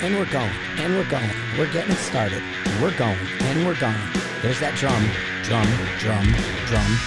and we're going, and we're going. We're getting started. We're going, and we're going. There's that drum, drum, drum, drum.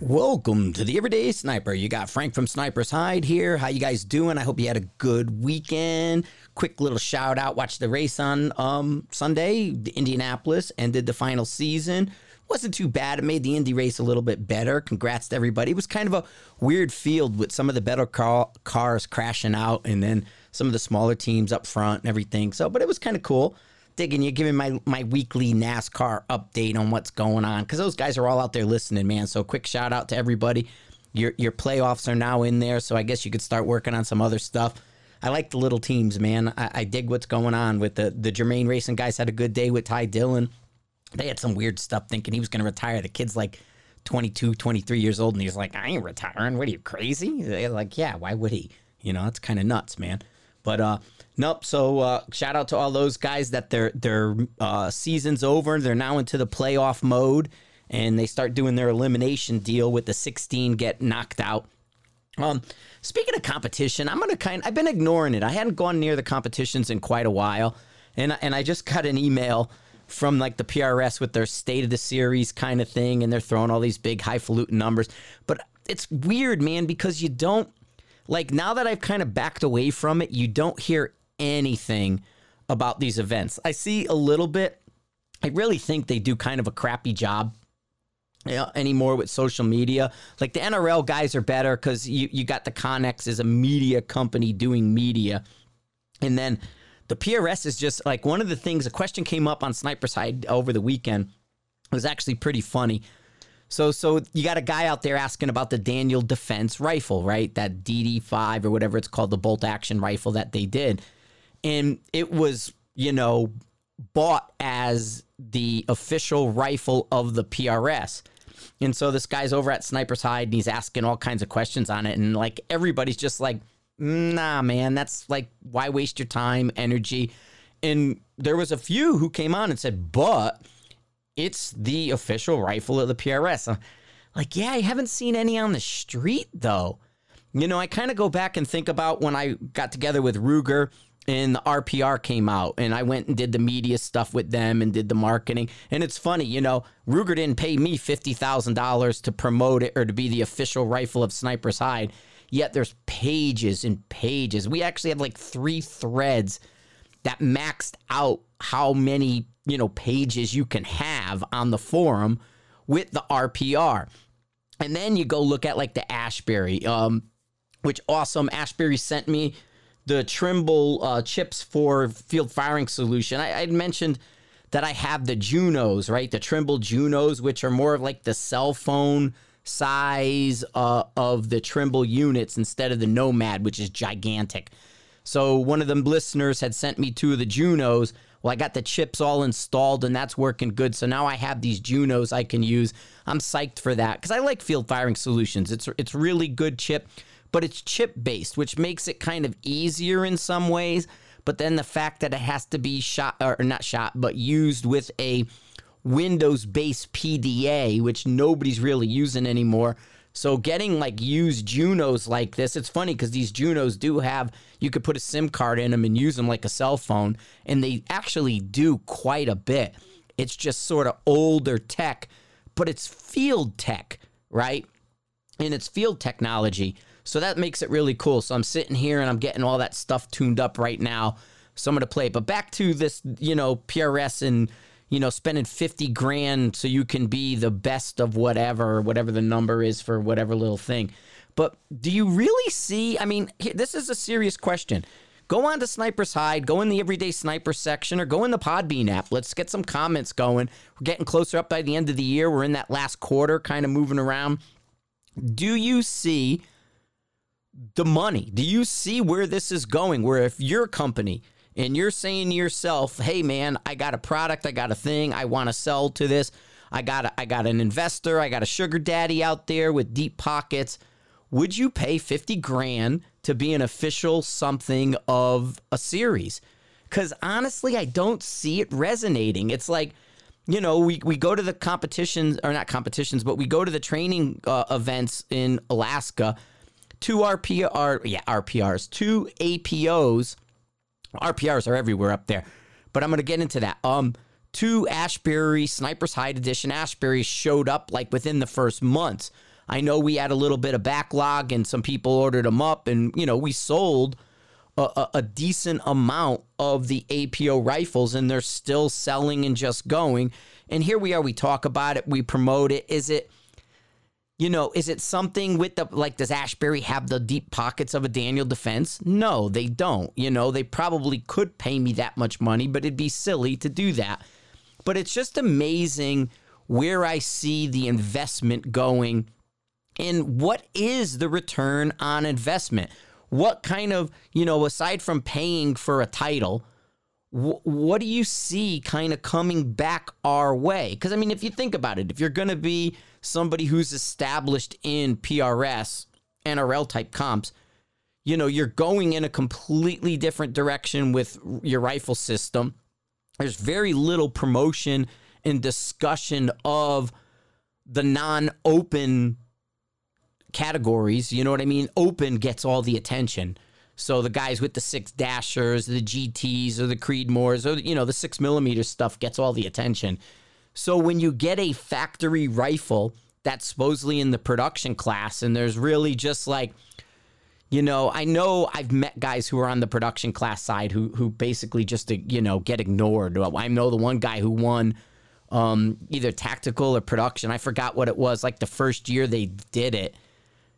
Welcome to the Everyday Sniper. You got Frank from Sniper's Hide here. How you guys doing? I hope you had a good weekend. Quick little shout out. Watched the race on um, Sunday, Indianapolis, ended the final season. Wasn't too bad. It made the Indy race a little bit better. Congrats to everybody. It was kind of a weird field with some of the better car- cars crashing out and then some of the smaller teams up front and everything. So, but it was kind of cool digging you, giving my my weekly NASCAR update on what's going on because those guys are all out there listening, man. So quick shout out to everybody. Your your playoffs are now in there, so I guess you could start working on some other stuff. I like the little teams, man. I, I dig what's going on with the the Germain Racing guys. Had a good day with Ty Dillon. They had some weird stuff thinking he was going to retire. The kid's like 22, 23 years old, and he's like, I ain't retiring. What are you crazy? They're like, yeah, why would he? You know, it's kind of nuts, man. But uh, nope. So uh, shout out to all those guys that their their uh, season's over. They're now into the playoff mode, and they start doing their elimination deal with the 16 get knocked out. Um, speaking of competition, I'm gonna kind. I've been ignoring it. I hadn't gone near the competitions in quite a while, and and I just got an email from like the PRS with their state of the series kind of thing, and they're throwing all these big highfalutin numbers. But it's weird, man, because you don't like now that I've kind of backed away from it, you don't hear anything about these events. I see a little bit. I really think they do kind of a crappy job anymore with social media. Like the NRL guys are better because you, you got the Connex as a media company doing media. And then the PRS is just like one of the things, a question came up on Sniper's Hide over the weekend. It was actually pretty funny. So, so you got a guy out there asking about the Daniel Defense rifle, right? That DD5 or whatever it's called, the bolt action rifle that they did. And it was, you know, bought as the official rifle of the PRS. And so this guy's over at Sniper's Hide and he's asking all kinds of questions on it. And like everybody's just like, nah, man, that's like, why waste your time, energy? And there was a few who came on and said, but it's the official rifle of the PRS. I'm like, yeah, I haven't seen any on the street though. You know, I kind of go back and think about when I got together with Ruger and the RPR came out and I went and did the media stuff with them and did the marketing. And it's funny, you know, Ruger didn't pay me $50,000 to promote it or to be the official rifle of Sniper's Hide. Yet there's pages and pages. We actually have like three threads that maxed out how many, you know, pages you can have on the forum with the RPR. And then you go look at like the Ashbury, um, which awesome. Ashbury sent me the Trimble uh, chips for field firing solution. I, I'd mentioned that I have the Junos, right? The Trimble Junos, which are more of like the cell phone size uh, of the Trimble units instead of the Nomad, which is gigantic. So one of the listeners had sent me two of the Junos. Well, I got the chips all installed and that's working good. So now I have these Junos I can use. I'm psyched for that because I like field firing solutions. It's it's really good chip, but it's chip based, which makes it kind of easier in some ways. But then the fact that it has to be shot or not shot, but used with a Windows based PDA, which nobody's really using anymore. So getting like used Junos like this, it's funny because these Junos do have you could put a SIM card in them and use them like a cell phone, and they actually do quite a bit. It's just sort of older tech, but it's field tech, right? And it's field technology. So that makes it really cool. So I'm sitting here and I'm getting all that stuff tuned up right now. So I'm gonna play. But back to this, you know, PRS and you know, spending 50 grand so you can be the best of whatever, whatever the number is for whatever little thing. But do you really see? I mean, this is a serious question. Go on to Sniper's Hide, go in the Everyday Sniper section, or go in the Podbean app. Let's get some comments going. We're getting closer up by the end of the year. We're in that last quarter, kind of moving around. Do you see the money? Do you see where this is going? Where if your company and you're saying to yourself, "Hey man, I got a product, I got a thing, I want to sell to this. I got a, I got an investor, I got a sugar daddy out there with deep pockets. Would you pay 50 grand to be an official something of a series?" Cuz honestly, I don't see it resonating. It's like you know, we, we go to the competitions, or not competitions, but we go to the training uh, events in Alaska. Two RPR, yeah, RPRs, two APOs. RPRs are everywhere up there, but I'm going to get into that. Um, two Ashbury Sniper's Hide Edition Ashbury showed up like within the first months. I know we had a little bit of backlog and some people ordered them up, and you know we sold a, a, a, decent amount of the APO rifles, and they're still selling and just going. And here we are. We talk about it. We promote it. Is it? You know, is it something with the like? Does Ashbury have the deep pockets of a Daniel Defense? No, they don't. You know, they probably could pay me that much money, but it'd be silly to do that. But it's just amazing where I see the investment going and what is the return on investment? What kind of, you know, aside from paying for a title, wh- what do you see kind of coming back our way? Because, I mean, if you think about it, if you're going to be somebody who's established in PRS, NRL type comps, you know, you're going in a completely different direction with your rifle system. There's very little promotion and discussion of the non open categories. You know what I mean? Open gets all the attention. So the guys with the six dashers, the GTs, or the Creedmoors, or you know the six millimeter stuff gets all the attention. So when you get a factory rifle that's supposedly in the production class, and there's really just like, you know, I know I've met guys who are on the production class side who who basically just you know get ignored. I know the one guy who won um, either tactical or production. I forgot what it was. Like the first year they did it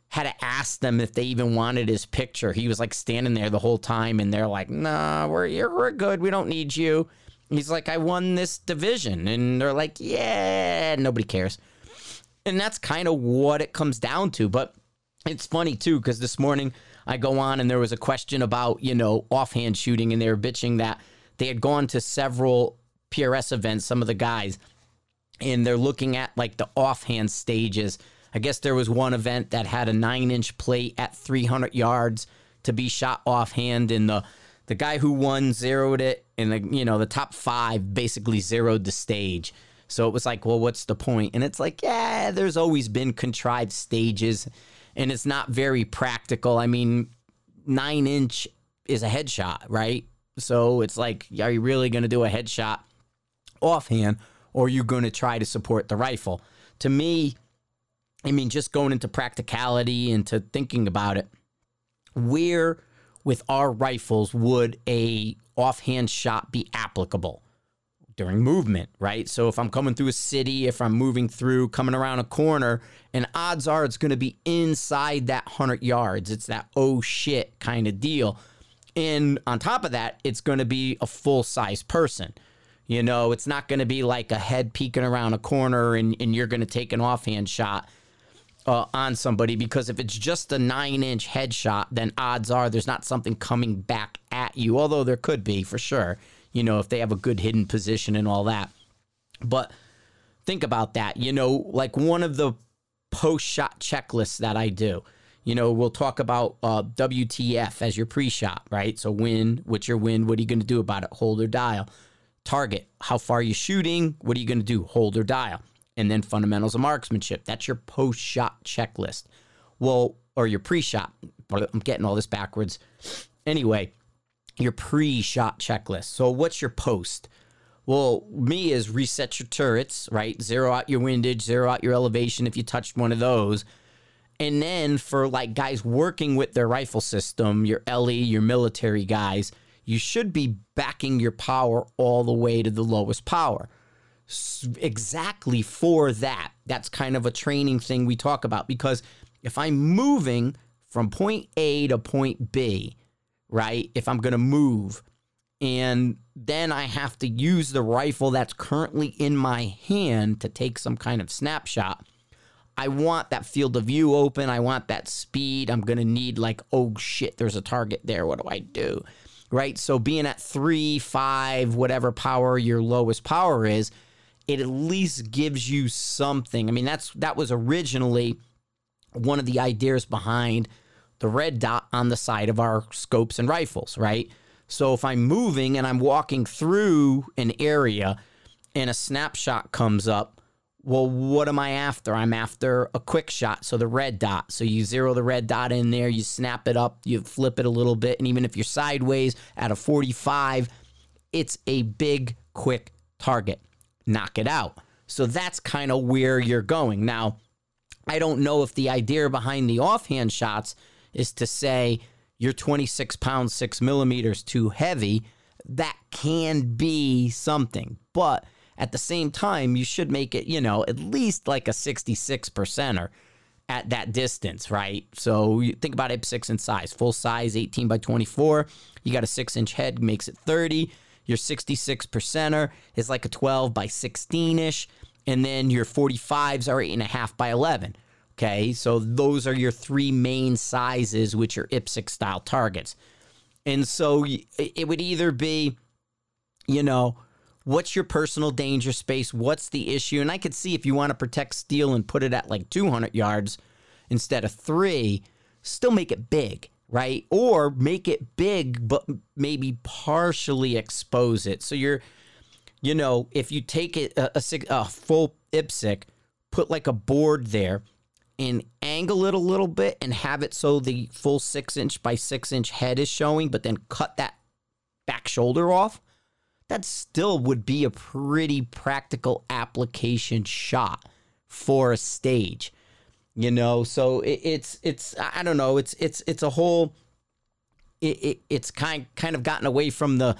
had to ask them if they even wanted his picture. He was like standing there the whole time, and they're like, "Nah, we're we're good. We don't need you." He's like, "I won this division," and they're like, "Yeah, nobody cares." And that's kind of what it comes down to. But it's funny too because this morning I go on and there was a question about you know offhand shooting, and they were bitching that they had gone to several PRS events, some of the guys, and they're looking at like the offhand stages I guess there was one event that had a nine inch plate at 300 yards to be shot offhand, and the the guy who won zeroed it, and the you know the top five basically zeroed the stage. So it was like, well, what's the point? And it's like, yeah, there's always been contrived stages, and it's not very practical. I mean, nine inch is a headshot, right? So it's like, are you really going to do a headshot offhand, or are you going to try to support the rifle? To me, I mean, just going into practicality, into thinking about it, where with our rifles would a offhand shot be applicable? During movement, right? So if I'm coming through a city, if I'm moving through, coming around a corner, and odds are it's going to be inside that 100 yards. It's that oh shit kind of deal. And on top of that, it's going to be a full size person. You know, it's not going to be like a head peeking around a corner and, and you're going to take an offhand shot uh, on somebody because if it's just a nine inch headshot, then odds are there's not something coming back at you, although there could be for sure, you know, if they have a good hidden position and all that. But think about that. You know, like one of the post shot checklists that I do. You know, we'll talk about uh, WTF as your pre shot, right? So, win, what's your win? What are you going to do about it? Hold or dial. Target, how far are you shooting? What are you going to do? Hold or dial and then fundamentals of marksmanship. That's your post shot checklist. Well, or your pre shot. I'm getting all this backwards. Anyway, your pre shot checklist. So, what's your post? Well, me is reset your turrets, right? Zero out your windage, zero out your elevation if you touched one of those. And then for like guys working with their rifle system, your LE, your military guys, you should be backing your power all the way to the lowest power exactly for that. That's kind of a training thing we talk about because if I'm moving from point A to point B, right? If I'm going to move and then I have to use the rifle that's currently in my hand to take some kind of snapshot. I want that field of view open. I want that speed. I'm going to need, like, oh shit, there's a target there. What do I do? Right. So, being at three, five, whatever power your lowest power is, it at least gives you something. I mean, that's that was originally one of the ideas behind the red dot on the side of our scopes and rifles, right? So if I'm moving and I'm walking through an area and a snapshot comes up, well, what am I after? I'm after a quick shot, so the red dot. So you zero the red dot in there, you snap it up, you flip it a little bit, and even if you're sideways at a 45, it's a big, quick target. Knock it out. So that's kind of where you're going. Now, I don't know if the idea behind the offhand shots is to say you're 26 pounds, six millimeters too heavy. That can be something. But at the same time, you should make it, you know, at least like a 66 percenter at that distance, right? So you think about IPSC in size. Full size, 18 by 24. You got a six inch head, makes it 30. Your 66 percenter is like a 12 by 16 ish. And then your 45s are 8.5 by 11. Okay, so those are your three main sizes, which are IPSC style targets. And so it would either be, you know, what's your personal danger space? What's the issue? And I could see if you want to protect steel and put it at like 200 yards instead of three, still make it big, right? Or make it big, but maybe partially expose it. So you're, you know, if you take it a, a, a full IPSC, put like a board there and angle it a little bit and have it so the full six inch by six inch head is showing, but then cut that back shoulder off, that still would be a pretty practical application shot for a stage. You know, so it, it's it's I don't know, it's it's it's a whole it, it it's kind kind of gotten away from the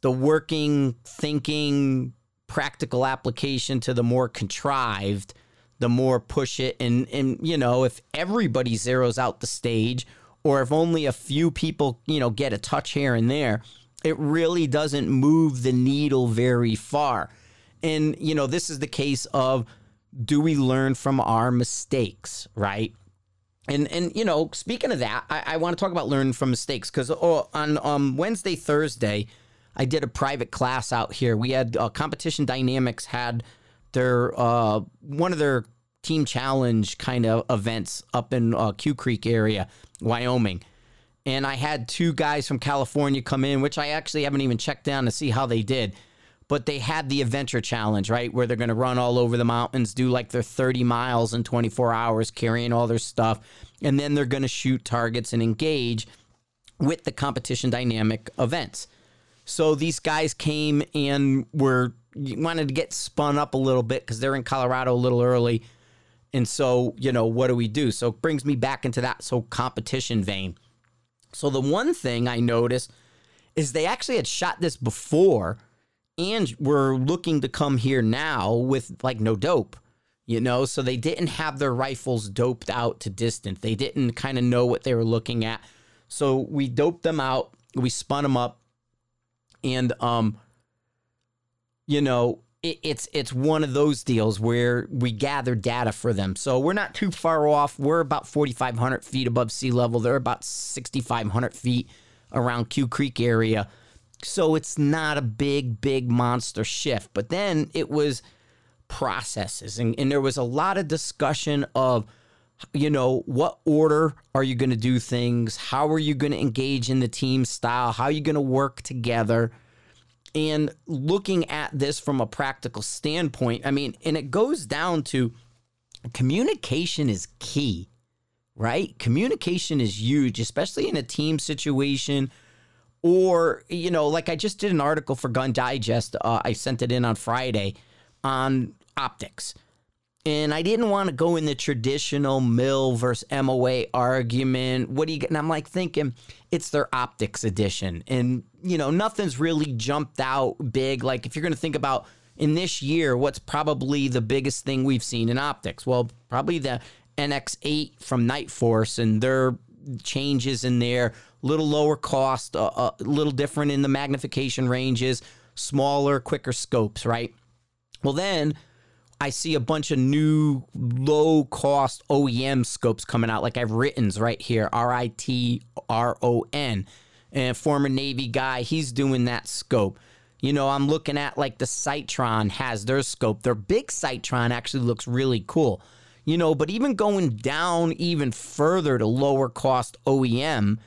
the working, thinking, practical application to the more contrived the more push it. And, and, you know, if everybody zeroes out the stage or if only a few people, you know, get a touch here and there, it really doesn't move the needle very far. And, you know, this is the case of do we learn from our mistakes, right? And, and you know, speaking of that, I, I want to talk about learning from mistakes because oh, on um, Wednesday, Thursday, I did a private class out here. We had uh, competition dynamics had their uh, one of their team challenge kind of events up in uh, Q Creek area, Wyoming. And I had two guys from California come in, which I actually haven't even checked down to see how they did. But they had the adventure challenge, right? Where they're going to run all over the mountains, do like their 30 miles in 24 hours, carrying all their stuff. And then they're going to shoot targets and engage with the competition dynamic events. So these guys came and were wanted to get spun up a little bit because they're in Colorado a little early. And so, you know, what do we do? So it brings me back into that so competition vein. So the one thing I noticed is they actually had shot this before and were looking to come here now with like no dope, you know, so they didn't have their rifles doped out to distance. They didn't kind of know what they were looking at. So we doped them out, we spun them up, and um you know, it, it's it's one of those deals where we gather data for them. So we're not too far off. We're about 4,500 feet above sea level. They're about 6,500 feet around Q Creek area. So it's not a big, big monster shift. But then it was processes, and, and there was a lot of discussion of you know, what order are you going to do things? How are you going to engage in the team style? How are you going to work together? And looking at this from a practical standpoint, I mean, and it goes down to communication is key, right? Communication is huge, especially in a team situation. Or, you know, like I just did an article for Gun Digest. Uh, I sent it in on Friday on optics. And I didn't want to go in the traditional mill versus MOA argument. What do you get? And I'm like thinking it's their optics edition. And, you know, nothing's really jumped out big. Like if you're going to think about in this year, what's probably the biggest thing we've seen in optics? Well, probably the NX8 from Nightforce and their changes in there, little lower cost, a uh, uh, little different in the magnification ranges, smaller, quicker scopes, right? Well, then I see a bunch of new low cost OEM scopes coming out. Like I've written right here, R I T R O N. And former Navy guy, he's doing that scope. You know, I'm looking at like the Citron has their scope. Their big Citron actually looks really cool. You know, but even going down even further to lower cost OEM,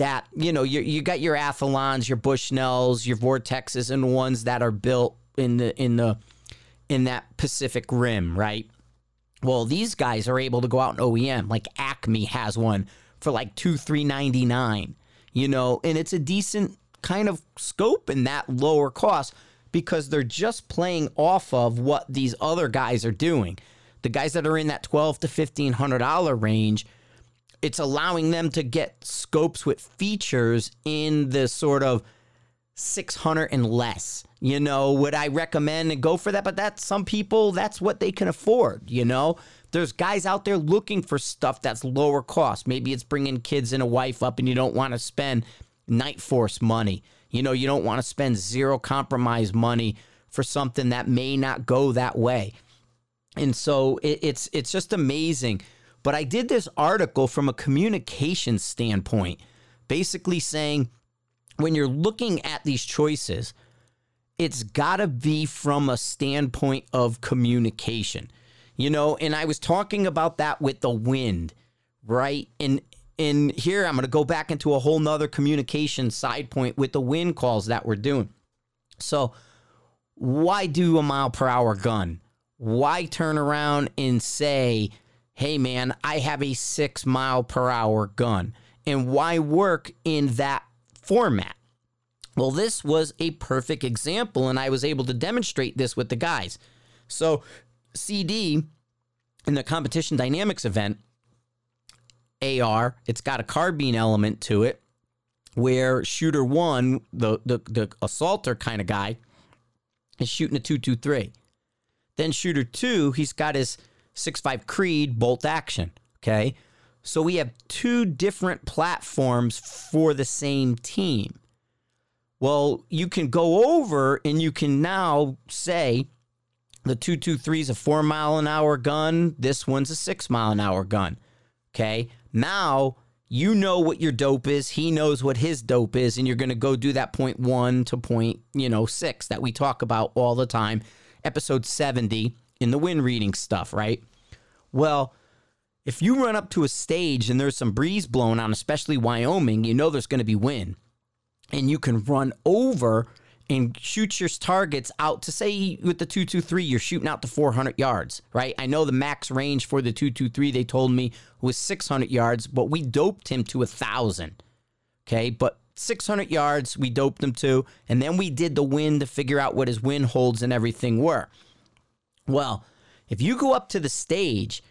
that, you know, you, you got your Athlons, your Bushnells, your Vortexes, and ones that are built in the in the in that Pacific Rim, right? Well, these guys are able to go out and OEM. Like Acme has one for like two three ninety nine, you know, and it's a decent kind of scope in that lower cost because they're just playing off of what these other guys are doing. The guys that are in that twelve to fifteen hundred dollar range, it's allowing them to get scopes with features in the sort of 600 and less. You know, would I recommend and go for that? But that's some people, that's what they can afford, you know? There's guys out there looking for stuff that's lower cost. Maybe it's bringing kids and a wife up and you don't want to spend Nightforce money. You know, you don't want to spend zero compromise money for something that may not go that way. And so it, it's it's just amazing. But I did this article from a communication standpoint, basically saying when you're looking at these choices, it's got to be from a standpoint of communication. You know, and I was talking about that with the wind, right? And and here I'm going to go back into a whole nother communication side point with the wind calls that we're doing. So, why do a mile per hour gun? Why turn around and say, hey man, I have a six mile per hour gun? And why work in that format. Well, this was a perfect example, and I was able to demonstrate this with the guys. So, CD in the competition dynamics event, AR, it's got a carbine element to it where shooter one, the, the, the assaulter kind of guy, is shooting a 223. Then shooter two, he's got his 6.5 Creed bolt action. Okay. So we have two different platforms for the same team. Well, you can go over and you can now say the 223 is a four mile an hour gun. This one's a six mile an hour gun. Okay. Now you know what your dope is. He knows what his dope is. And you're going to go do that point one to point, you know, six that we talk about all the time. Episode 70 in the wind reading stuff, right? Well, if you run up to a stage and there's some breeze blowing on, especially Wyoming, you know there's going to be wind. And you can run over and shoot your targets out to say with the 223 you're shooting out to 400 yards right i know the max range for the 223 they told me was 600 yards but we doped him to a thousand okay but 600 yards we doped him to and then we did the wind to figure out what his wind holds and everything were well if you go up to the stage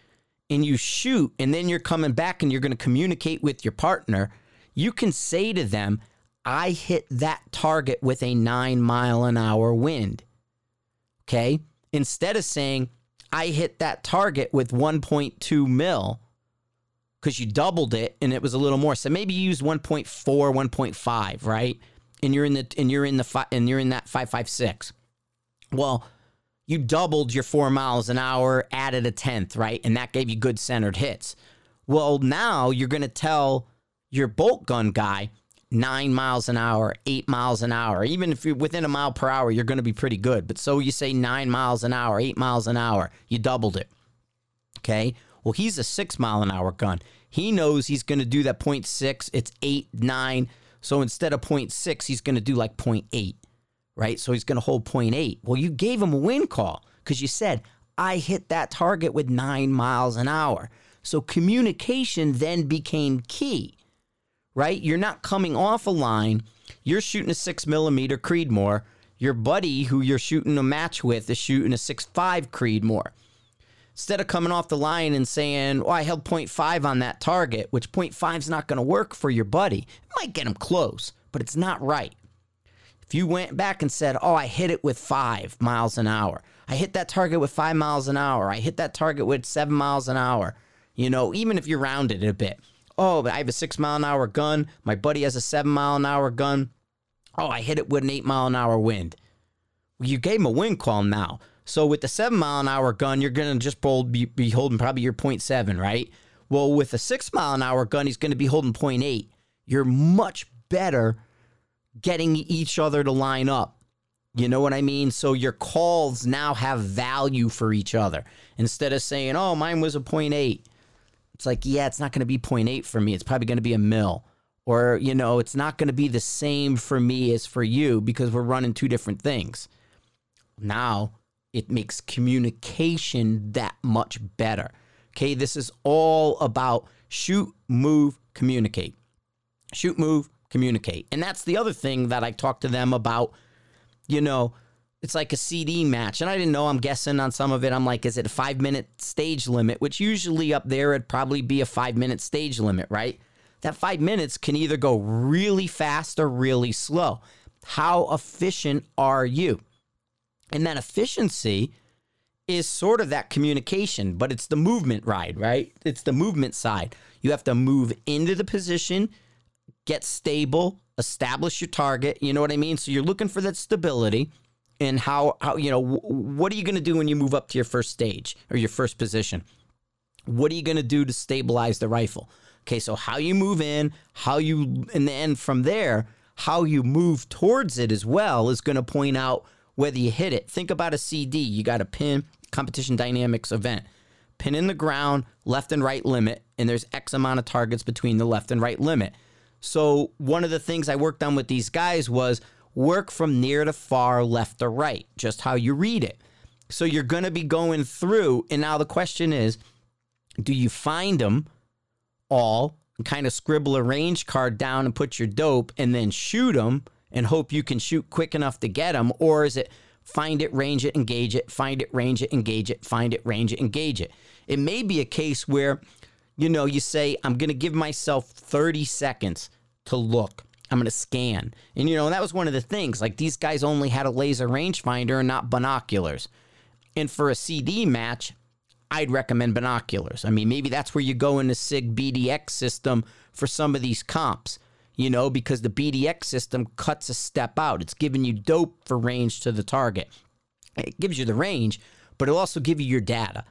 and you shoot and then you're coming back and you're going to communicate with your partner, you can say to them, I hit that target with a nine mile an hour wind. Okay. Instead of saying, I hit that target with 1.2 mil because you doubled it and it was a little more. So maybe you use 1.4, 1.5, right? And you're in the and you're in the fi- and you're in that 556. Well, you doubled your four miles an hour, added a tenth, right? And that gave you good centered hits. Well, now you're going to tell your bolt gun guy nine miles an hour, eight miles an hour. Even if you're within a mile per hour, you're going to be pretty good. But so you say nine miles an hour, eight miles an hour, you doubled it. Okay. Well, he's a six mile an hour gun. He knows he's going to do that 0.6. It's eight, nine. So instead of 0.6, he's going to do like 0.8 right? So he's going to hold 0.8. Well, you gave him a win call because you said, I hit that target with nine miles an hour. So communication then became key, right? You're not coming off a line. You're shooting a six millimeter Creedmoor. Your buddy who you're shooting a match with is shooting a six five Creedmoor. Instead of coming off the line and saying, "Oh, I held 0.5 on that target," which 0.5 is not going to work for your buddy. It might get him close, but it's not right. If you went back and said, Oh, I hit it with five miles an hour, I hit that target with five miles an hour, I hit that target with seven miles an hour, you know, even if you rounded it a bit. Oh, but I have a six mile an hour gun. My buddy has a seven mile an hour gun. Oh, I hit it with an eight mile an hour wind. Well, you gave him a wind call now. So with the seven mile an hour gun, you're going to just be, be holding probably your 0.7, right? Well, with a six mile an hour gun, he's going to be holding 0.8. You're much better getting each other to line up. You know what I mean? So your calls now have value for each other. Instead of saying, oh, mine was a 0.8. It's like, yeah, it's not going to be 0.8 for me. It's probably going to be a mil. Or, you know, it's not going to be the same for me as for you because we're running two different things. now it makes communication that much better. Okay, this is all about shoot, move, communicate. Shoot, move, communicate. And that's the other thing that I talked to them about. You know, it's like a CD match. And I didn't know, I'm guessing on some of it. I'm like, is it a five minute stage limit? Which usually up there, it'd probably be a five minute stage limit, right? That five minutes can either go really fast or really slow. How efficient are you? And that efficiency is sort of that communication, but it's the movement ride, right? It's the movement side. You have to move into the position, get stable, establish your target. You know what I mean? So you're looking for that stability and how how you know what are you going to do when you move up to your first stage or your first position? What are you going to do to stabilize the rifle? Okay, so how you move in, how you and then from there, how you move towards it as well is going to point out whether you hit it. Think about a CD. You got a pin competition dynamics event. Pin in the ground, left and right limit, and there's X amount of targets between the left and right limit. So, one of the things I worked on with these guys was work from near to far, left to right, just how you read it. So, you're going to be going through, and now the question is do you find them all and kind of scribble a range card down and put your dope and then shoot them and hope you can shoot quick enough to get them? Or is it find it, range it, engage it, find it, range it, engage it, find it, range it, engage it? It may be a case where you know, you say, I'm going to give myself 30 seconds to look. I'm going to scan. And, you know, that was one of the things. Like, these guys only had a laser rangefinder and not binoculars. And for a CD match, I'd recommend binoculars. I mean, maybe that's where you go in the SIG BDX system for some of these comps, you know, because the BDX system cuts a step out. It's giving you dope for range to the target. It gives you the range, but it'll also give you your data.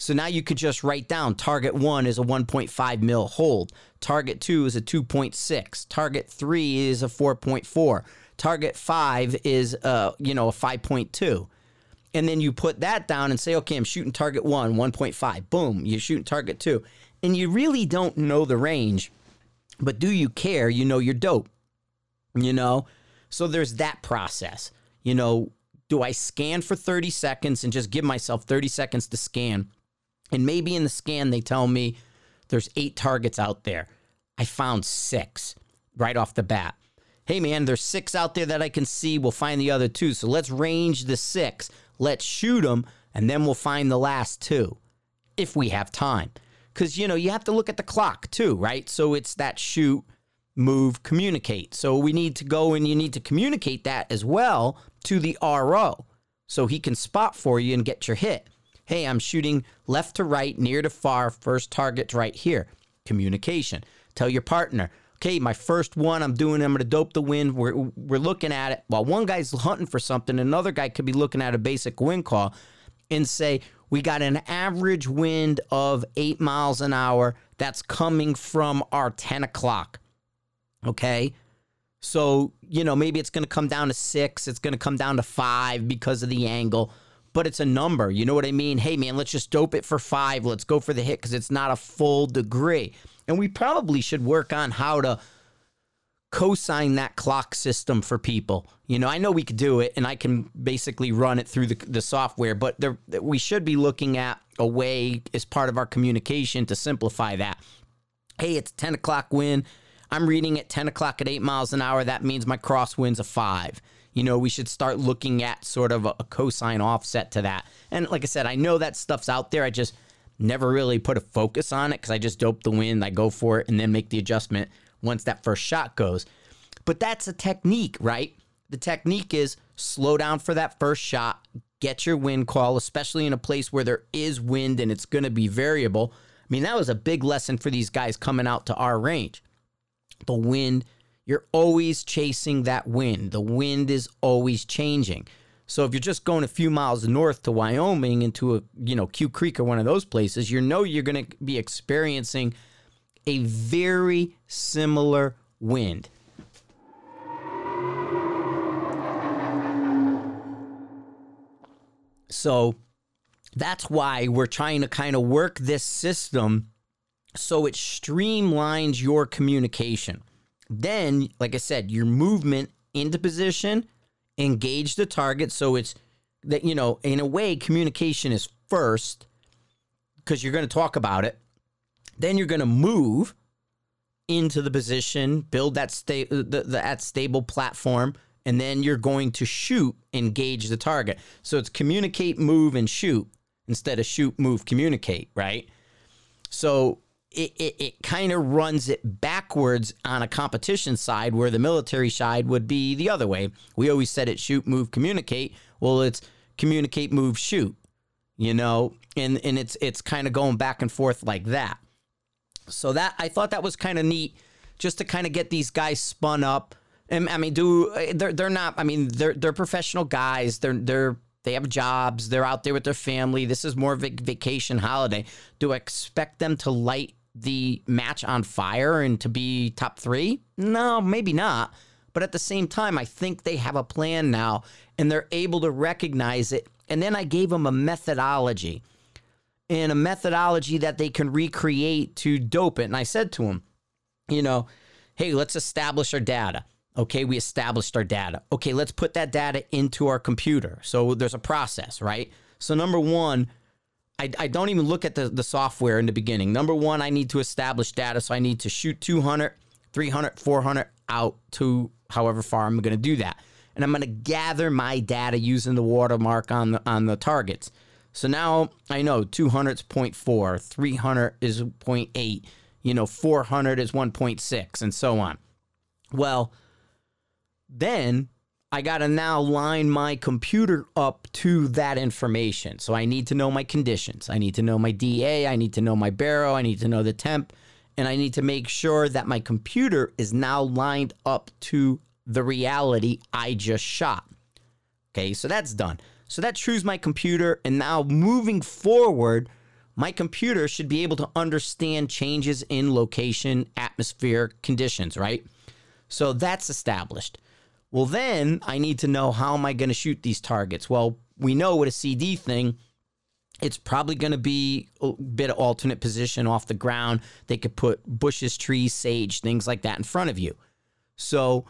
So now you could just write down target one is a 1.5 mil hold, target two is a 2.6, target three is a 4.4, target five is a, uh, you know, a 5.2. And then you put that down and say, okay, I'm shooting target one, 1.5. Boom, you're shooting target two. And you really don't know the range, but do you care? You know you're dope. You know? So there's that process. You know, do I scan for 30 seconds and just give myself 30 seconds to scan? And maybe in the scan, they tell me there's eight targets out there. I found six right off the bat. Hey, man, there's six out there that I can see. We'll find the other two. So let's range the six. Let's shoot them, and then we'll find the last two if we have time. Because, you know, you have to look at the clock too, right? So it's that shoot, move, communicate. So we need to go and you need to communicate that as well to the RO so he can spot for you and get your hit hey, I'm shooting left to right, near to far, first target's right here. Communication. Tell your partner, okay, my first one, I'm doing, I'm going to dope the wind. We're, we're looking at it. While one guy's hunting for something, another guy could be looking at a basic wind call and say, we got an average wind of eight miles an hour that's coming from our 10 o'clock. Okay. So, you know, maybe it's going to come down to six, it's going to come down to five because of the angle but it's a number. You know what I mean? Hey, man, let's just dope it for five. Let's go for the hit because it's not a full degree. And we probably should work on how to cosine that clock system for people. You know, I know we could do it and I can basically run it through the, the software, but there, we should be looking at a way as part of our communication to simplify that. Hey, it's 10 o'clock win. I'm reading at 10 o'clock at eight miles an hour. That means my crosswind's a five you know, we should start looking at sort of a, a cosine offset to that. And like I said, I know that stuff's out there. I just never really put a focus on it because I just dope the wind, I go for it, and then make the adjustment once that first shot goes. But that's a technique, right? The technique is slow down for that first shot, get your wind call, especially in a place where there is wind and it's going to be variable. I mean, that was a big lesson for these guys coming out to our range. The wind you're always chasing that wind. The wind is always changing. So if you're just going a few miles north to Wyoming into a, you know, Q Creek or one of those places, you know you're going to be experiencing a very similar wind. So that's why we're trying to kind of work this system so it streamlines your communication. Then, like I said, your movement into position, engage the target. So it's that you know in a way communication is first because you're going to talk about it. Then you're going to move into the position build that sta- uh, the, the, that stable platform and then you're going to shoot engage the target. So it's communicate move and shoot instead of shoot move communicate right? So it, it, it kind of runs it backwards on a competition side where the military side would be the other way. We always said it shoot, move, communicate. Well, it's communicate, move, shoot. You know, and and it's it's kind of going back and forth like that. So that I thought that was kind of neat, just to kind of get these guys spun up. And I mean, do they're they're not? I mean, they're they're professional guys. They're they're they have jobs. They're out there with their family. This is more of a vacation holiday. Do I expect them to light the match on fire and to be top three? No, maybe not. But at the same time, I think they have a plan now and they're able to recognize it. And then I gave them a methodology and a methodology that they can recreate to dope it. And I said to them, you know, hey, let's establish our data. Okay, we established our data. Okay, let's put that data into our computer. So there's a process, right? So, number one, I, I don't even look at the, the software in the beginning. Number one, I need to establish data. So I need to shoot 200, 300, 400 out to however far I'm going to do that. And I'm going to gather my data using the watermark on the, on the targets. So now I know 200 is 0.4, 300 is 0.8, you know, 400 is 1.6, and so on. Well, then I got to now line my computer up to that information. So I need to know my conditions. I need to know my DA. I need to know my baro. I need to know the temp. And I need to make sure that my computer is now lined up to the reality I just shot. Okay, so that's done. So that trues my computer. And now moving forward, my computer should be able to understand changes in location, atmosphere, conditions, right? So that's established. Well, then I need to know how am I going to shoot these targets? Well, we know with a CD thing, it's probably going to be a bit of alternate position off the ground. They could put bushes, trees, sage, things like that in front of you. So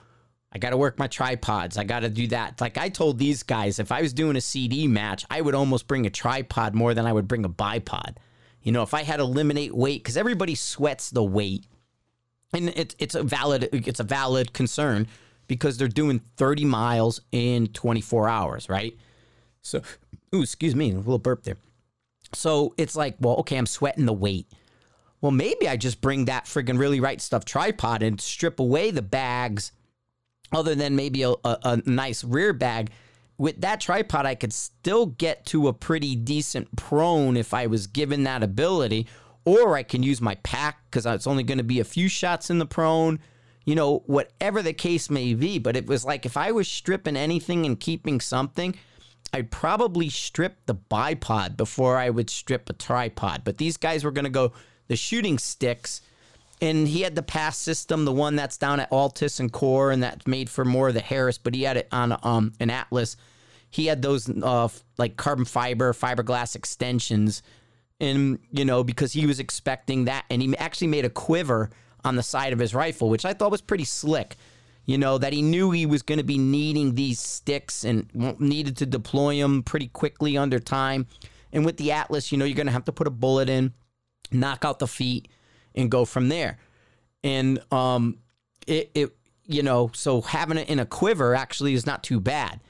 I got to work my tripods. I got to do that. Like I told these guys, if I was doing a CD match, I would almost bring a tripod more than I would bring a bipod. You know, if I had to eliminate weight, because everybody sweats the weight, and it's it's a valid it's a valid concern because they're doing 30 miles in 24 hours, right? So, ooh, excuse me, a little burp there. So it's like, well, okay, I'm sweating the weight. Well, maybe I just bring that friggin' really right stuff tripod and strip away the bags, other than maybe a, a, a nice rear bag. With that tripod, I could still get to a pretty decent prone if I was given that ability, or I can use my pack because it's only going to be a few shots in the prone you know, whatever the case may be. But it was like if I was stripping anything and keeping something, I'd probably strip the bipod before I would strip a tripod. But these guys were going to go the shooting sticks. And he had the pass system, the one that's down at Altus and Core, and that's made for more of the Harris, but he had it on um, an Atlas. He had those uh, like carbon fiber, fiberglass extensions. And, you know, because he was expecting that. And he actually made a quiver on the side of his rifle, which I thought was pretty slick. You know, that he knew he was going to be needing these sticks and needed to deploy them pretty quickly under time. And with the Atlas, you know, you're going to have to put a bullet in, knock out the feet, and go from there. And um, it, it, you know, so having it in a quiver actually is not too bad.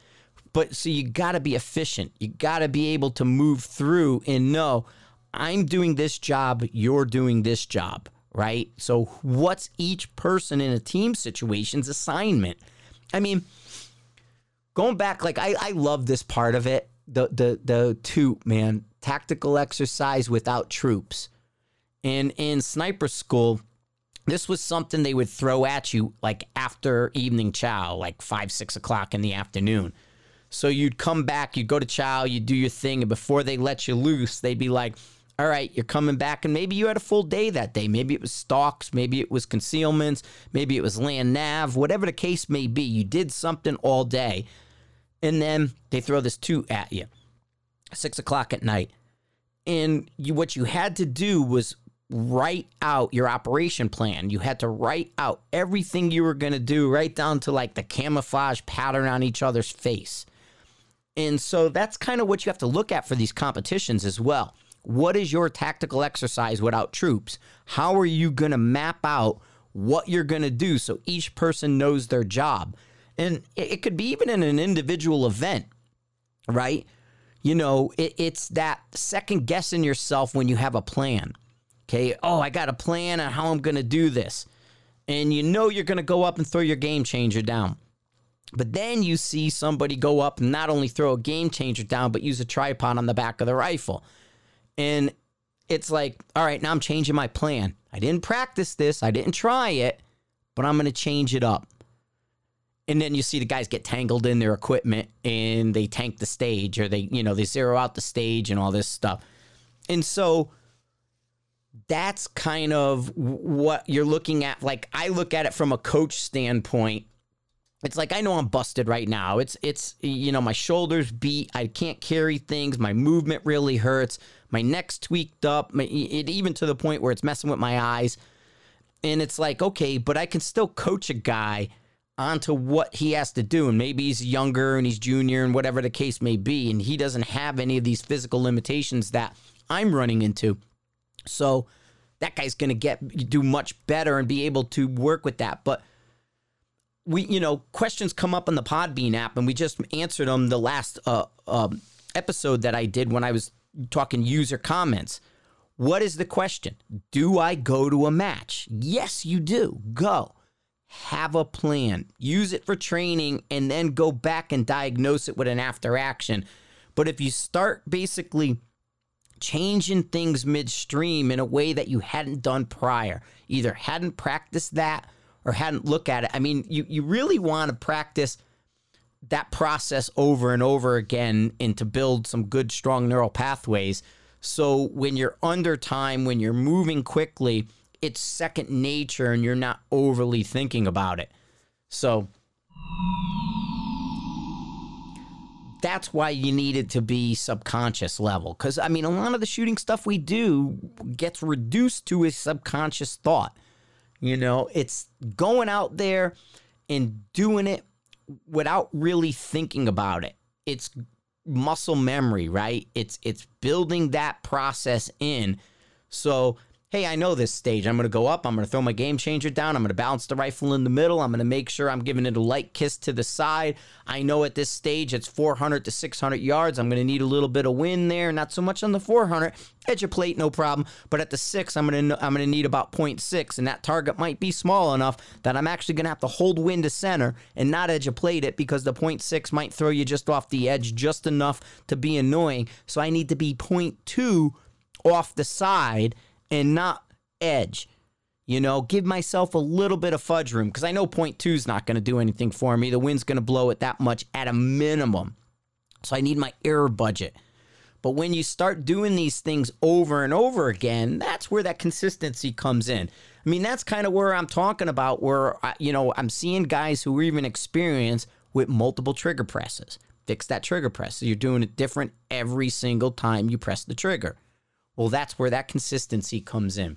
But so you got to be efficient. You got to be able to move through and know I'm doing this job, you're doing this job right? So, what's each person in a team situation's assignment? I mean, going back, like I, I love this part of it. The the the two man tactical exercise without troops, and in sniper school, this was something they would throw at you like after evening chow, like five six o'clock in the afternoon. So you'd come back, you'd go to chow, you'd do your thing, and before they let you loose, they'd be like, all right, you're coming back, and maybe you had a full day that day. Maybe it was stalks, maybe it was concealments, maybe it was land nav, whatever the case may be. You did something all day, and then they throw this two at you, six o'clock at night, and you what you had to do was write out your operation plan. You had to write out everything you were going to do, right down to like the camouflage pattern on each other's face. And so that's kind of what you have to look at for these competitions as well. What is your tactical exercise without troops? How are you going to map out what you're going to do so each person knows their job? And it could be even in an individual event, right? You know, it, it's that second guessing yourself when you have a plan. Okay. Oh, I got a plan on how I'm going to do this. And you know you're going to go up and throw your game changer down. But then you see somebody go up and not only throw a game changer down, but use a tripod on the back of the rifle. And it's like, all right, now I'm changing my plan. I didn't practice this, I didn't try it, but I'm going to change it up. And then you see the guys get tangled in their equipment and they tank the stage or they, you know, they zero out the stage and all this stuff. And so that's kind of what you're looking at. Like I look at it from a coach standpoint it's like I know I'm busted right now. It's it's you know my shoulders beat. I can't carry things. My movement really hurts. My neck's tweaked up. My, it even to the point where it's messing with my eyes. And it's like okay, but I can still coach a guy onto what he has to do. And maybe he's younger and he's junior and whatever the case may be, and he doesn't have any of these physical limitations that I'm running into. So that guy's going to get do much better and be able to work with that. But we, you know, questions come up on the Podbean app, and we just answered them the last uh, uh, episode that I did when I was talking user comments. What is the question? Do I go to a match? Yes, you do. Go. Have a plan. Use it for training and then go back and diagnose it with an after action. But if you start basically changing things midstream in a way that you hadn't done prior, either hadn't practiced that or hadn't looked at it. I mean, you, you really want to practice that process over and over again and to build some good, strong neural pathways. So when you're under time, when you're moving quickly, it's second nature and you're not overly thinking about it. So that's why you need it to be subconscious level. Because, I mean, a lot of the shooting stuff we do gets reduced to a subconscious thought. You know, it's going out there and doing it without really thinking about it. It's muscle memory, right? It's it's building that process in. So hey, I know this stage. I'm going to go up. I'm going to throw my game changer down. I'm going to balance the rifle in the middle. I'm going to make sure I'm giving it a light kiss to the side. I know at this stage it's 400 to 600 yards. I'm going to need a little bit of wind there. Not so much on the 400. Edge of plate, no problem. But at the six, I'm going to I'm going to need about 0.6, and that target might be small enough that I'm actually going to have to hold wind to center and not edge of plate it because the 0.6 might throw you just off the edge just enough to be annoying. So I need to be 0.2 off the side and not edge. You know, give myself a little bit of fudge room because I know point two is not going to do anything for me. The wind's going to blow it that much at a minimum. So I need my error budget. But when you start doing these things over and over again, that's where that consistency comes in. I mean, that's kind of where I'm talking about, where, I, you know, I'm seeing guys who are even experienced with multiple trigger presses. Fix that trigger press. So you're doing it different every single time you press the trigger. Well, that's where that consistency comes in.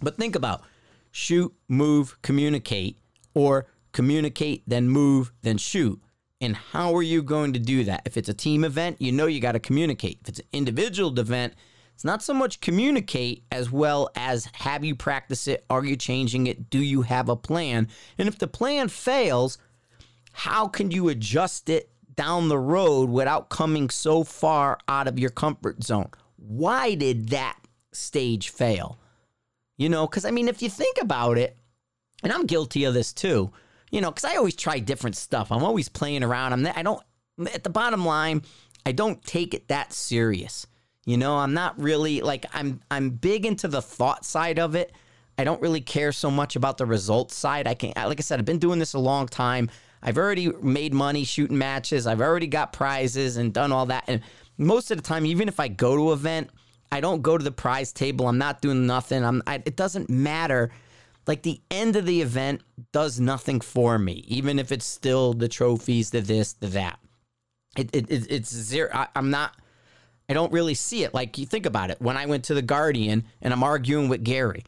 But think about shoot, move, communicate, or communicate, then move, then shoot. And how are you going to do that? If it's a team event, you know you got to communicate. If it's an individual event, it's not so much communicate as well as have you practice it? Are you changing it? Do you have a plan? And if the plan fails, how can you adjust it down the road without coming so far out of your comfort zone? Why did that stage fail? You know, because I mean, if you think about it, and I'm guilty of this too, you know, because I always try different stuff. I'm always playing around. I'm, I don't, at the bottom line, I don't take it that serious. You know, I'm not really like I'm I'm big into the thought side of it. I don't really care so much about the results side. I can like I said, I've been doing this a long time. I've already made money shooting matches. I've already got prizes and done all that. And most of the time, even if I go to an event, I don't go to the prize table. I'm not doing nothing. I'm. I, it doesn't matter. Like the end of the event does nothing for me, even if it's still the trophies, the this, the that. It, it, it it's zero. I, I'm not. I don't really see it. Like you think about it. When I went to the Guardian and I'm arguing with Gary,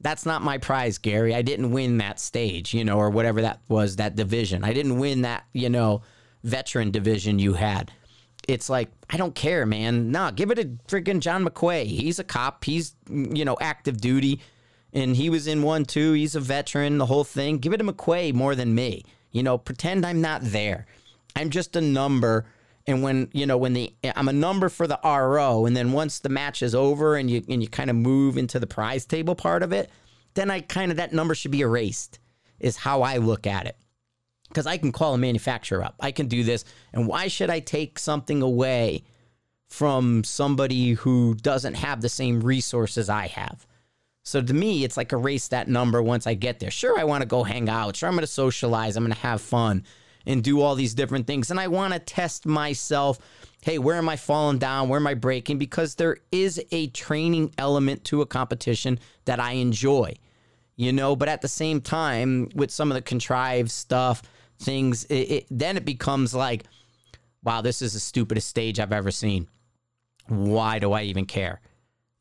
that's not my prize, Gary. I didn't win that stage, you know, or whatever that was, that division. I didn't win that, you know, veteran division you had. It's like I don't care, man. Nah, give it to freaking John McQuay. He's a cop. He's you know active duty, and he was in one too. He's a veteran. The whole thing. Give it to McQuay more than me. You know, pretend I'm not there. I'm just a number. And when you know when the I'm a number for the RO, and then once the match is over and you and you kind of move into the prize table part of it, then I kind of that number should be erased. Is how I look at it because I can call a manufacturer up. I can do this. And why should I take something away from somebody who doesn't have the same resources I have? So to me, it's like erase that number once I get there. Sure, I want to go hang out. Sure, I'm going to socialize. I'm going to have fun and do all these different things. And I want to test myself. Hey, where am I falling down? Where am I breaking? Because there is a training element to a competition that I enjoy, you know. But at the same time, with some of the contrived stuff, things, it, it, then it becomes like, wow, this is the stupidest stage I've ever seen. Why do I even care?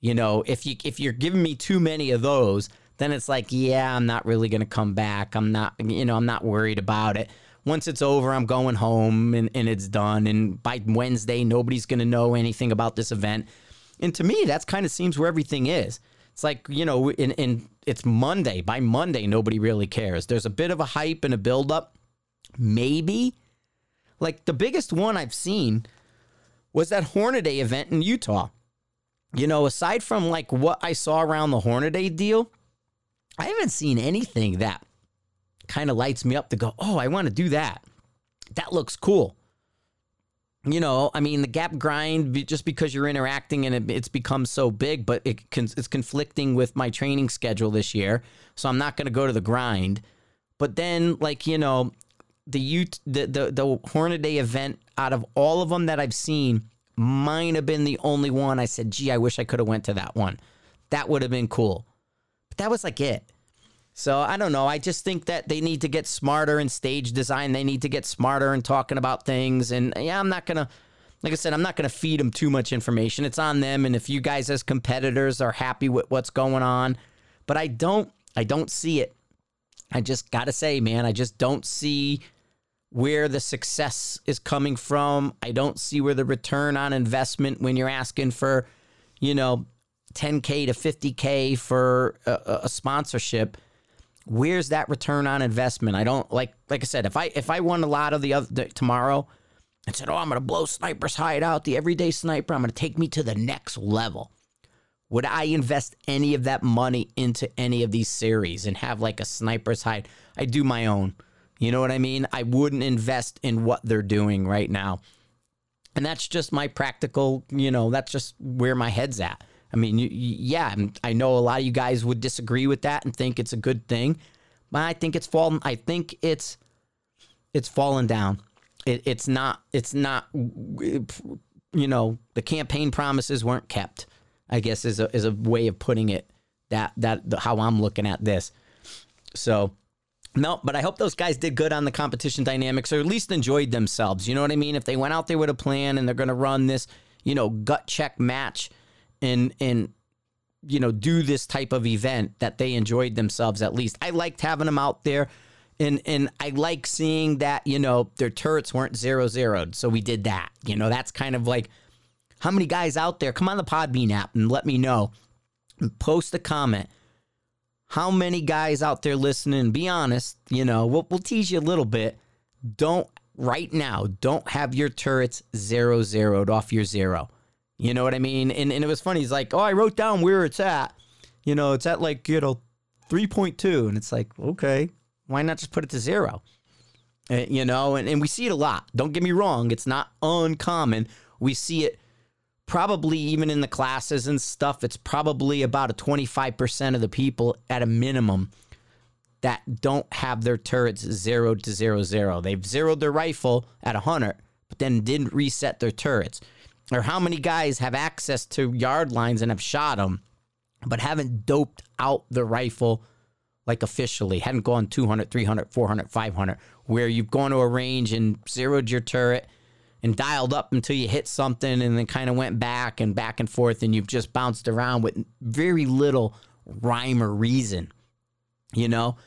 You know, if you if you're giving me too many of those, then it's like, yeah, I'm not really going to come back. I'm not, you know, I'm not worried about it. Once it's over, I'm going home and, and it's done. And by Wednesday, nobody's going to know anything about this event. And to me, that's kind of seems where everything is. It's like, you know, in, in it's Monday. By Monday, nobody really cares. There's a bit of a hype and a buildup maybe. Like the biggest one I've seen was that Hornady event in Utah. You know, aside from like what I saw around the Hornady deal, I haven't seen anything that kind of lights me up to go, oh, I want to do that. That looks cool. You know, I mean, the gap grind, just because you're interacting and it, it's become so big, but it, it's conflicting with my training schedule this year. So I'm not going to go to the grind. But then, like, you know, the Ute, the the the Hornady event out of all of them that I've seen might have been the only one I said, "Gee, I wish I could have went to that one. That would have been cool." But that was like it. So I don't know. I just think that they need to get smarter in stage design. They need to get smarter in talking about things. And yeah, I'm not gonna, like I said, I'm not gonna feed them too much information. It's on them. And if you guys as competitors are happy with what's going on, but I don't, I don't see it. I just gotta say, man, I just don't see where the success is coming from. I don't see where the return on investment when you're asking for, you know, 10k to 50k for a, a, sponsorship. Where's that return on investment? I don't like like I said, if I if I won a lot of the other the, tomorrow and said, "Oh, I'm going to blow Sniper's Hide out, the everyday sniper, I'm going to take me to the next level." Would I invest any of that money into any of these series and have like a Sniper's Hide? I do my own. You know what I mean? I wouldn't invest in what they're doing right now. And that's just my practical, you know, that's just where my head's at. I mean, yeah, I know a lot of you guys would disagree with that and think it's a good thing, but I think it's fallen. I think it's it's fallen down. It, it's not. It's not. You know, the campaign promises weren't kept. I guess is a is a way of putting it. That that how I'm looking at this. So no, but I hope those guys did good on the competition dynamics or at least enjoyed themselves. You know what I mean? If they went out there with a plan and they're going to run this, you know, gut check match and and you know, do this type of event that they enjoyed themselves at least. I liked having them out there and and I like seeing that, you know, their turrets weren't zero zeroed. So we did that. You know, that's kind of like how many guys out there come on the Podbean app and let me know. Post a comment how many guys out there listening, be honest, you know, we'll, we'll tease you a little bit. Don't, right now, don't have your turrets zero zeroed off your zero. You know what I mean? And, and it was funny. He's like, oh, I wrote down where it's at. You know, it's at like, you know, 3.2. And it's like, okay, why not just put it to zero? Uh, you know, and, and we see it a lot. Don't get me wrong. It's not uncommon. We see it probably even in the classes and stuff, it's probably about a 25% of the people at a minimum that don't have their turrets zeroed to zero zero. They've zeroed their rifle at 100, but then didn't reset their turrets. Or how many guys have access to yard lines and have shot them, but haven't doped out the rifle like officially, hadn't gone 200, 300, 400, 500, where you've gone to a range and zeroed your turret and dialed up until you hit something and then kind of went back and back and forth and you've just bounced around with very little rhyme or reason. You know,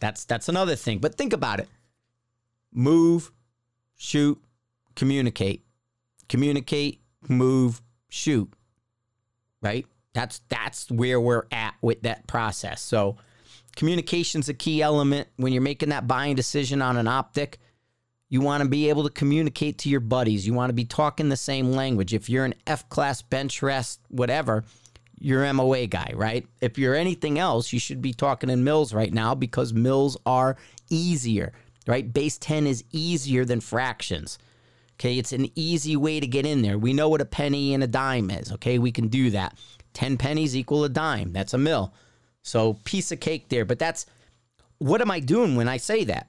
that's that's another thing. But think about it. Move, shoot, communicate. communicate, move, shoot. Right? That's that's where we're at with that process. So communication's a key element when you're making that buying decision on an optic. You want to be able to communicate to your buddies. You want to be talking the same language. If you're an F class bench rest, whatever, you're MOA guy, right? If you're anything else, you should be talking in mills right now because mills are easier, right? Base 10 is easier than fractions. Okay, it's an easy way to get in there. We know what a penny and a dime is. Okay, we can do that. 10 pennies equal a dime. That's a mill. So, piece of cake there. But that's what am I doing when I say that?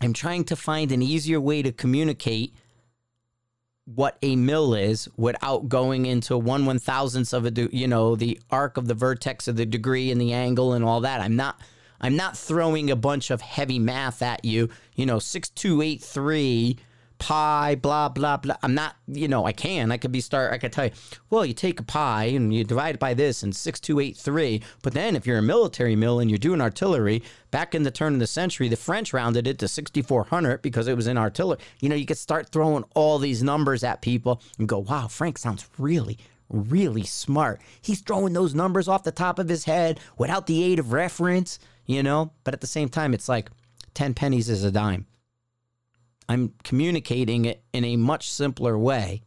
I'm trying to find an easier way to communicate what a mill is without going into one one thousandths of a you know the arc of the vertex of the degree and the angle and all that. I'm not I'm not throwing a bunch of heavy math at you. You know, six two eight three pi, blah, blah, blah. I'm not, you know, I can. I could be start, I could tell you, well, you take a pi and you divide it by this and 6283. But then if you're a military mill and you're doing artillery, back in the turn of the century, the French rounded it to 6400 because it was in artillery. You know, you could start throwing all these numbers at people and go, wow, Frank sounds really, really smart. He's throwing those numbers off the top of his head without the aid of reference, you know? But at the same time, it's like 10 pennies is a dime. I'm communicating it in a much simpler way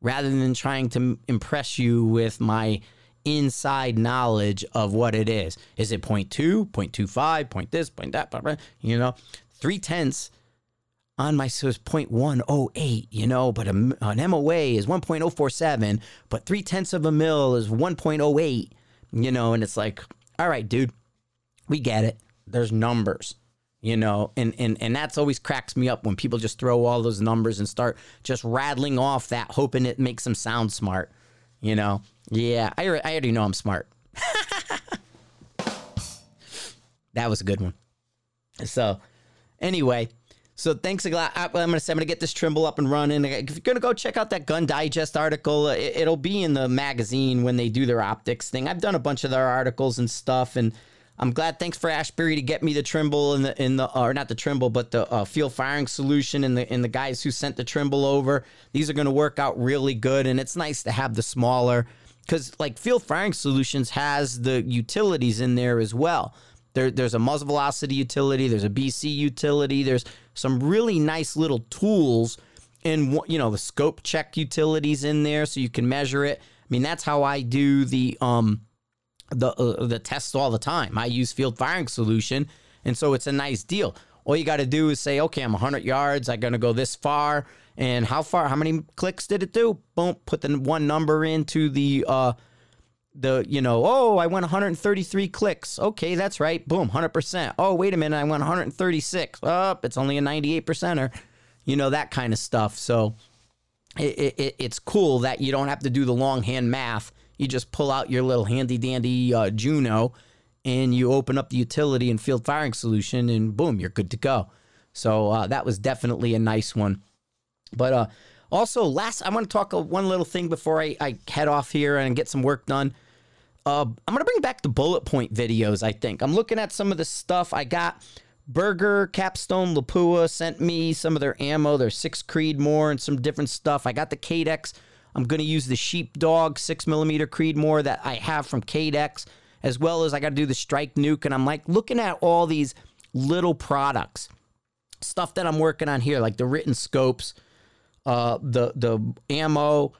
rather than trying to impress you with my inside knowledge of what it is. Is it 0.2, 0.25, point this, point that, blah, blah, you know, three tenths on my so it's 0.108, you know, but a, an MOA is 1.047, but three tenths of a mil is 1.08, you know, and it's like, all right, dude, we get it. There's numbers you know and, and and that's always cracks me up when people just throw all those numbers and start just rattling off that hoping it makes them sound smart you know yeah i, I already know i'm smart that was a good one so anyway so thanks a lot. I'm gonna say I'm gonna get this Trimble up and running. If you're gonna go check out that Gun Digest article, uh, it, will be in the magazine when they do their optics thing. I've done a bunch of their articles and stuff, and I'm glad. Thanks for Ashbury to get me the Trimble and the in the or not the Trimble, but the uh, field firing solution and the and the guys who sent the Trimble over. These are going to work out really good, and it's nice to have the smaller because like field firing solutions has the utilities in there as well. There, there's a muzzle velocity utility. There's a BC utility. There's some really nice little tools and you know the scope check utilities in there so you can measure it. I mean that's how I do the um the uh, the tests all the time. I use field firing solution, and so it's a nice deal. All you got to do is say, okay, I'm 100 yards. I'm gonna go this far, and how far? How many clicks did it do? Boom. Put the one number into the uh the you know oh I went 133 clicks. Okay, that's right. Boom, 100 percent. Oh wait a minute, I went 136. Up, oh, it's only a 98 percenter. You know that kind of stuff. So. It, it, it's cool that you don't have to do the longhand math you just pull out your little handy dandy uh, Juno and you open up the utility and field firing solution, and boom, you're good to go. So uh, that was definitely a nice one. But uh, also, last, I want to talk one little thing before I, I, head off here and get some work done. Uh, I'm going to bring back the bullet point videos, I think. I'm looking at some of the stuff I got. Berger, Capstone, Lapua sent me some of their ammo, their six Creedmoor, and some different stuff. I got the Cadex I'm going to use the Sheepdog 6mm Creedmoor that I have from Cadex, as well as I got to do the Strike Nuke. And I'm like looking at all these little products, stuff that I'm working on here, like the Riton scopes, uh, the, the ammo,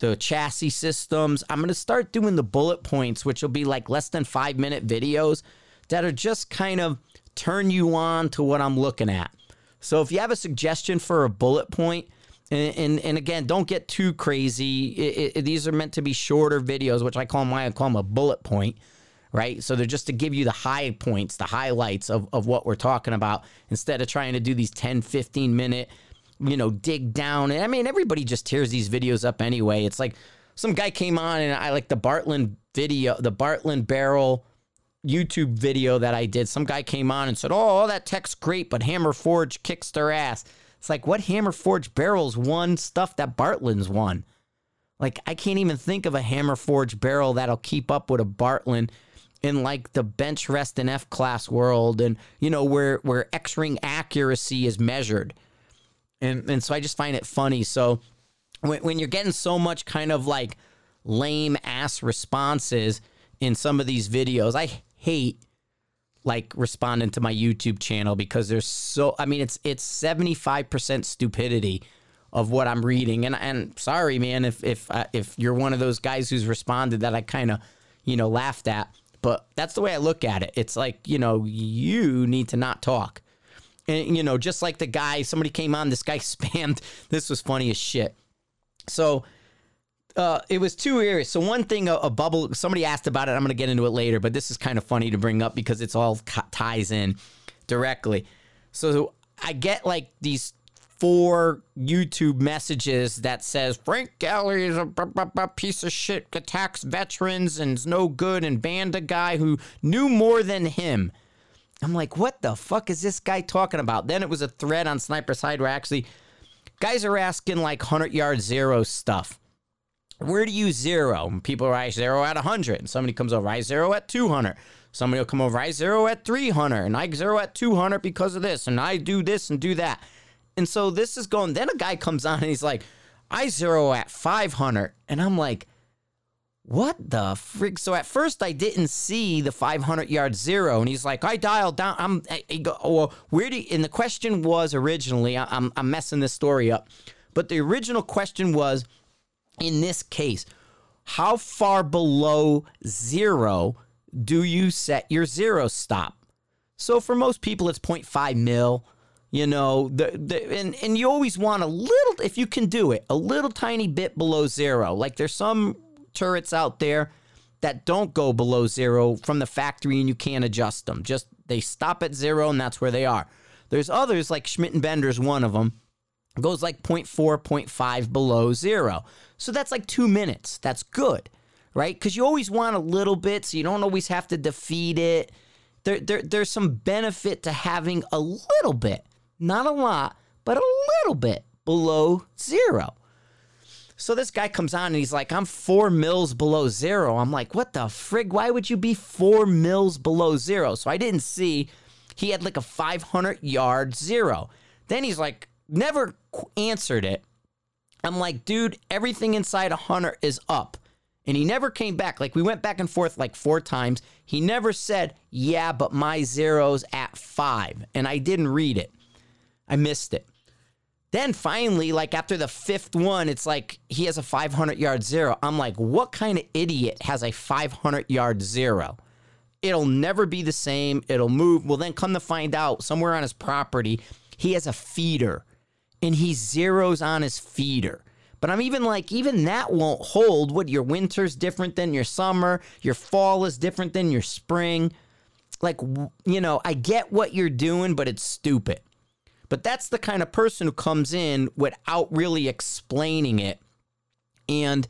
the chassis systems. I'm going to start doing the bullet points, which will be like less than five minute videos that are just kind of turn you on to what I'm looking at. So if you have a suggestion for a bullet point, and, and, again, don't get too crazy. It, it, these are meant to be shorter videos, which I call my I call them a bullet point, right? So they're just to give you the high points, the highlights of, of what we're talking about, instead of trying to do these 10, 15 minute, you know, dig down. And I mean, everybody just tears these videos up anyway. It's like some guy came on and I like the Bartlein video, the Bartlein barrel YouTube video that I did. Some guy came on and said, Oh, that tech's great, but Hammer Forge kicks their ass. It's like what Hammer Forge barrels won stuff that Bartlein's won. Like I can't even think of a Hammer Forge barrel that'll keep up with a Bartlein in like the bench rest and F class world and you know where where X ring accuracy is measured. And and so I just find it funny. So when, when you're getting so much kind of like lame ass responses in some of these videos, I hate like responding to my YouTube channel because there's so I mean it's it's 75% stupidity of what I'm reading. And and sorry man if if if you're one of those guys who's responded that I kind of you know laughed at but that's the way I look at it. It's like you know you need to not talk. And you know just like the guy somebody came on this guy spammed this was funny as shit. So uh, it was two areas. So one thing, a, a, bubble. Somebody asked about it. I'm going to get into it later, but this is kind of funny to bring up because it's all ties in directly. So I get like these four YouTube messages that says Frank Galli is a b- b- b- piece of shit, attacks veterans and is no good, and banned a guy who knew more than him. I'm like, what the fuck is this guy talking about? Then it was a thread on Sniper's Hide where actually guys are asking like 100 yard zero stuff where do you zero? People write zero at 100. And somebody comes over, I zero at 200. Somebody will come over, I zero at 300. And I zero at 200 because of this. And I do this and do that. And so this is going. Then a guy comes on and he's like, I zero at 500. And I'm like, what the frig? So at first I didn't see the 500 yard zero, and he's like, I dialed down. I'm, I, I go, oh, well, where do? You, and the question was originally, I, I'm, I'm messing this story up, but the original question was, in this case, how far below zero do you set your zero stop? So for most people, it's 0.5 mil. You know, the, the and, and you always want a little, if you can do it, a little tiny bit below zero. Like there's some turrets out there that don't go below zero from the factory and you can't adjust them. Just they stop at zero and that's where they are. There's others like Schmidt and Bender's one of them goes like 0.4, 0.5 below zero. So that's like two minutes. That's good, right? Because you always want a little bit, so you don't always have to defeat it. There, there, there's some benefit to having a little bit, not a lot, but a little bit below zero. So this guy comes on and he's like, I'm four mils below zero. I'm like, what the frig? Why would you be four mils below zero? So I didn't see he had like a 500 yard zero. Then he's like, never answered it. I'm like, dude, everything inside a hunter is up. And he never came back. Like we went back and forth like four times. He never said, yeah, but my zero's at five. And I didn't read it. I missed it. Then finally, like after the fifth one, it's like he has a 500 yard zero. I'm like, what kind of idiot has a 500 yard zero? It'll never be the same. It'll move. Well, then come to find out, somewhere on his property, he has a feeder and he zeroes on his feeder. But I'm even like, even that won't hold. What your winter's different than your summer, your fall is different than your spring. Like, you know, I get what you're doing, but it's stupid. But that's the kind of person who comes in without really explaining it and,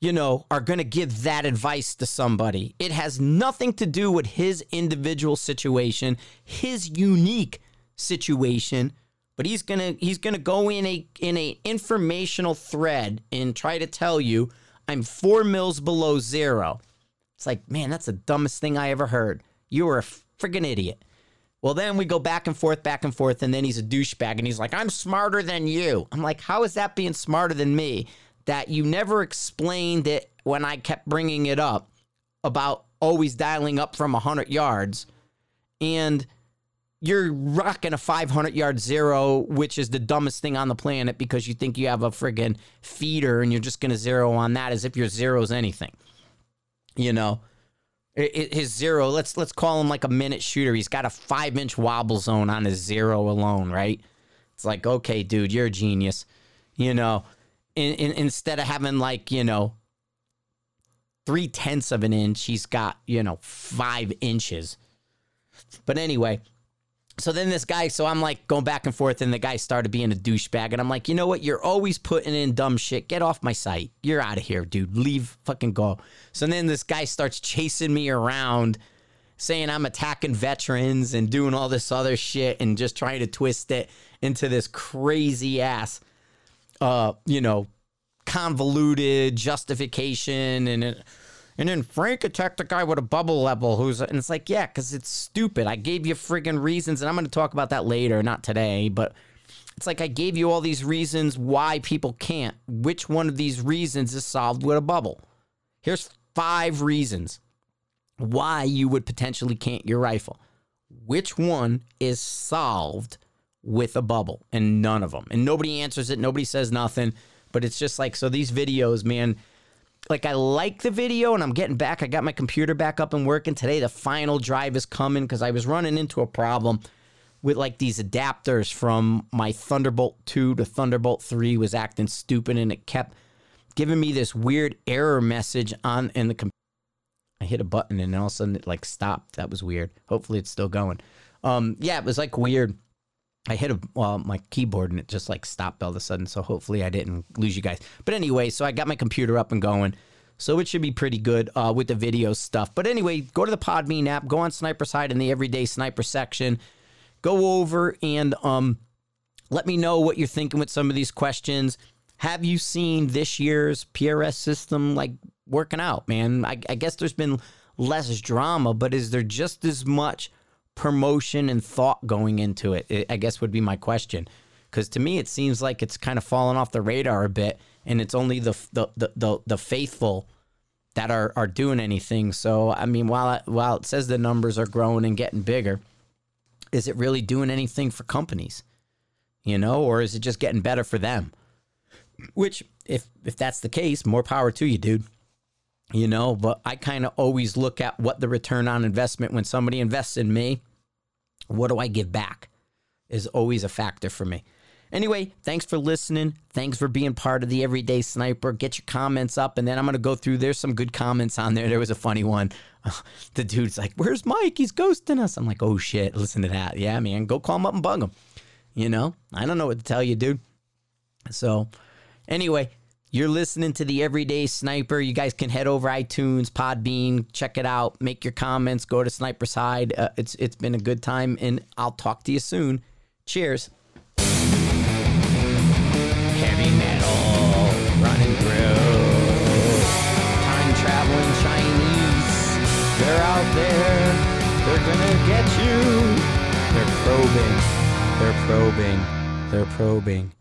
you know, are going to give that advice to somebody. It has nothing to do with his individual situation, his unique situation but he's gonna he's gonna go in a in a informational thread and try to tell you I'm four mils below zero. It's like, man, that's the dumbest thing I ever heard. You are a friggin' idiot. Well, then we go back and forth, back and forth, and then he's a douchebag and he's like, I'm smarter than you. I'm like, how is that being smarter than me? That you never explained it when I kept bringing it up about always dialing up from 100 yards. And you're rocking a 500 yard zero, which is the dumbest thing on the planet because you think you have a friggin' feeder and you're just going to zero on that as if your zero's anything. You know, his zero, let's let's call him like a minute shooter. He's got a five inch wobble zone on his zero alone, right? It's like, okay, dude, you're a genius. You know, in, in, instead of having like, you know, three tenths of an inch, he's got, you know, five inches. But anyway, so then this guy, so I'm like going back and forth, and the guy started being a douchebag. And I'm like, you know what? You're always putting in dumb shit. Get off my site. You're out of here, dude. Leave, fucking go. So then this guy starts chasing me around, saying I'm attacking veterans and doing all this other shit and just trying to twist it into this crazy ass, uh, you know, convoluted justification. And and then Frank attacked the guy with a bubble level who's, and it's like, yeah, because it's stupid. I gave you friggin' reasons, and I'm going to talk about that later, not today, but It's like I gave you all these reasons why people can't. Which one of these reasons is solved with a bubble? Here's five reasons why you would potentially can't your rifle. Which one is solved with a bubble? And none of them. And nobody answers it. Nobody says nothing. But it's just like, so these videos, man, like I like the video and I'm getting back. I got my computer back up and working today. The final drive is coming because I was running into a problem with like these adapters from my Thunderbolt 2 to Thunderbolt 3 was acting stupid and it kept giving me this weird error message on in the computer. I hit a button and all of a sudden it like stopped. That was weird. Hopefully it's still going. Um, yeah, it was like weird. I hit a, well, my keyboard and it just like stopped all of a sudden. So hopefully I didn't lose you guys. But anyway, so I got my computer up and going. So it should be pretty good uh, with the video stuff. But anyway, go to the Podbean app, go on Sniper's Hide in the Everyday Sniper section go over and um, let me know what you're thinking with some of these questions. Have you seen this year's PRS system like working out, man? I, I guess there's been less drama, but is there just as much promotion and thought going into it? it I guess would be my question. Because to me, it seems like it's kind of fallen off the radar a bit, and it's only the the the, the, the faithful that are, are doing anything. So I mean, while while it says the numbers are growing and getting bigger, is it really doing anything for companies? You know, or is it just getting better for them? Which, if if that's the case, more power to you, dude. You know, but I kind of always look at what the return on investment when somebody invests in me, what do I give back? Is always a factor for me. Anyway, thanks for listening. Thanks for being part of the Everyday Sniper. Get your comments up, and then I'm going to go through. There's some good comments on there. There was a funny one. the dude's like, Where's Mike? He's ghosting us. I'm like, Oh shit, listen to that. Yeah, man, go call him up and bug him. You know, I don't know what to tell you, dude. So, anyway, you're listening to the Everyday Sniper. You guys can head over iTunes, Podbean, check it out, make your comments, go to Sniper's Hide. Uh, it's it's been a good time, and I'll talk to you soon. Cheers. Heavy metal running through time traveling Chinese. They're out there. They're gonna get you. They're probing. They're probing. They're probing.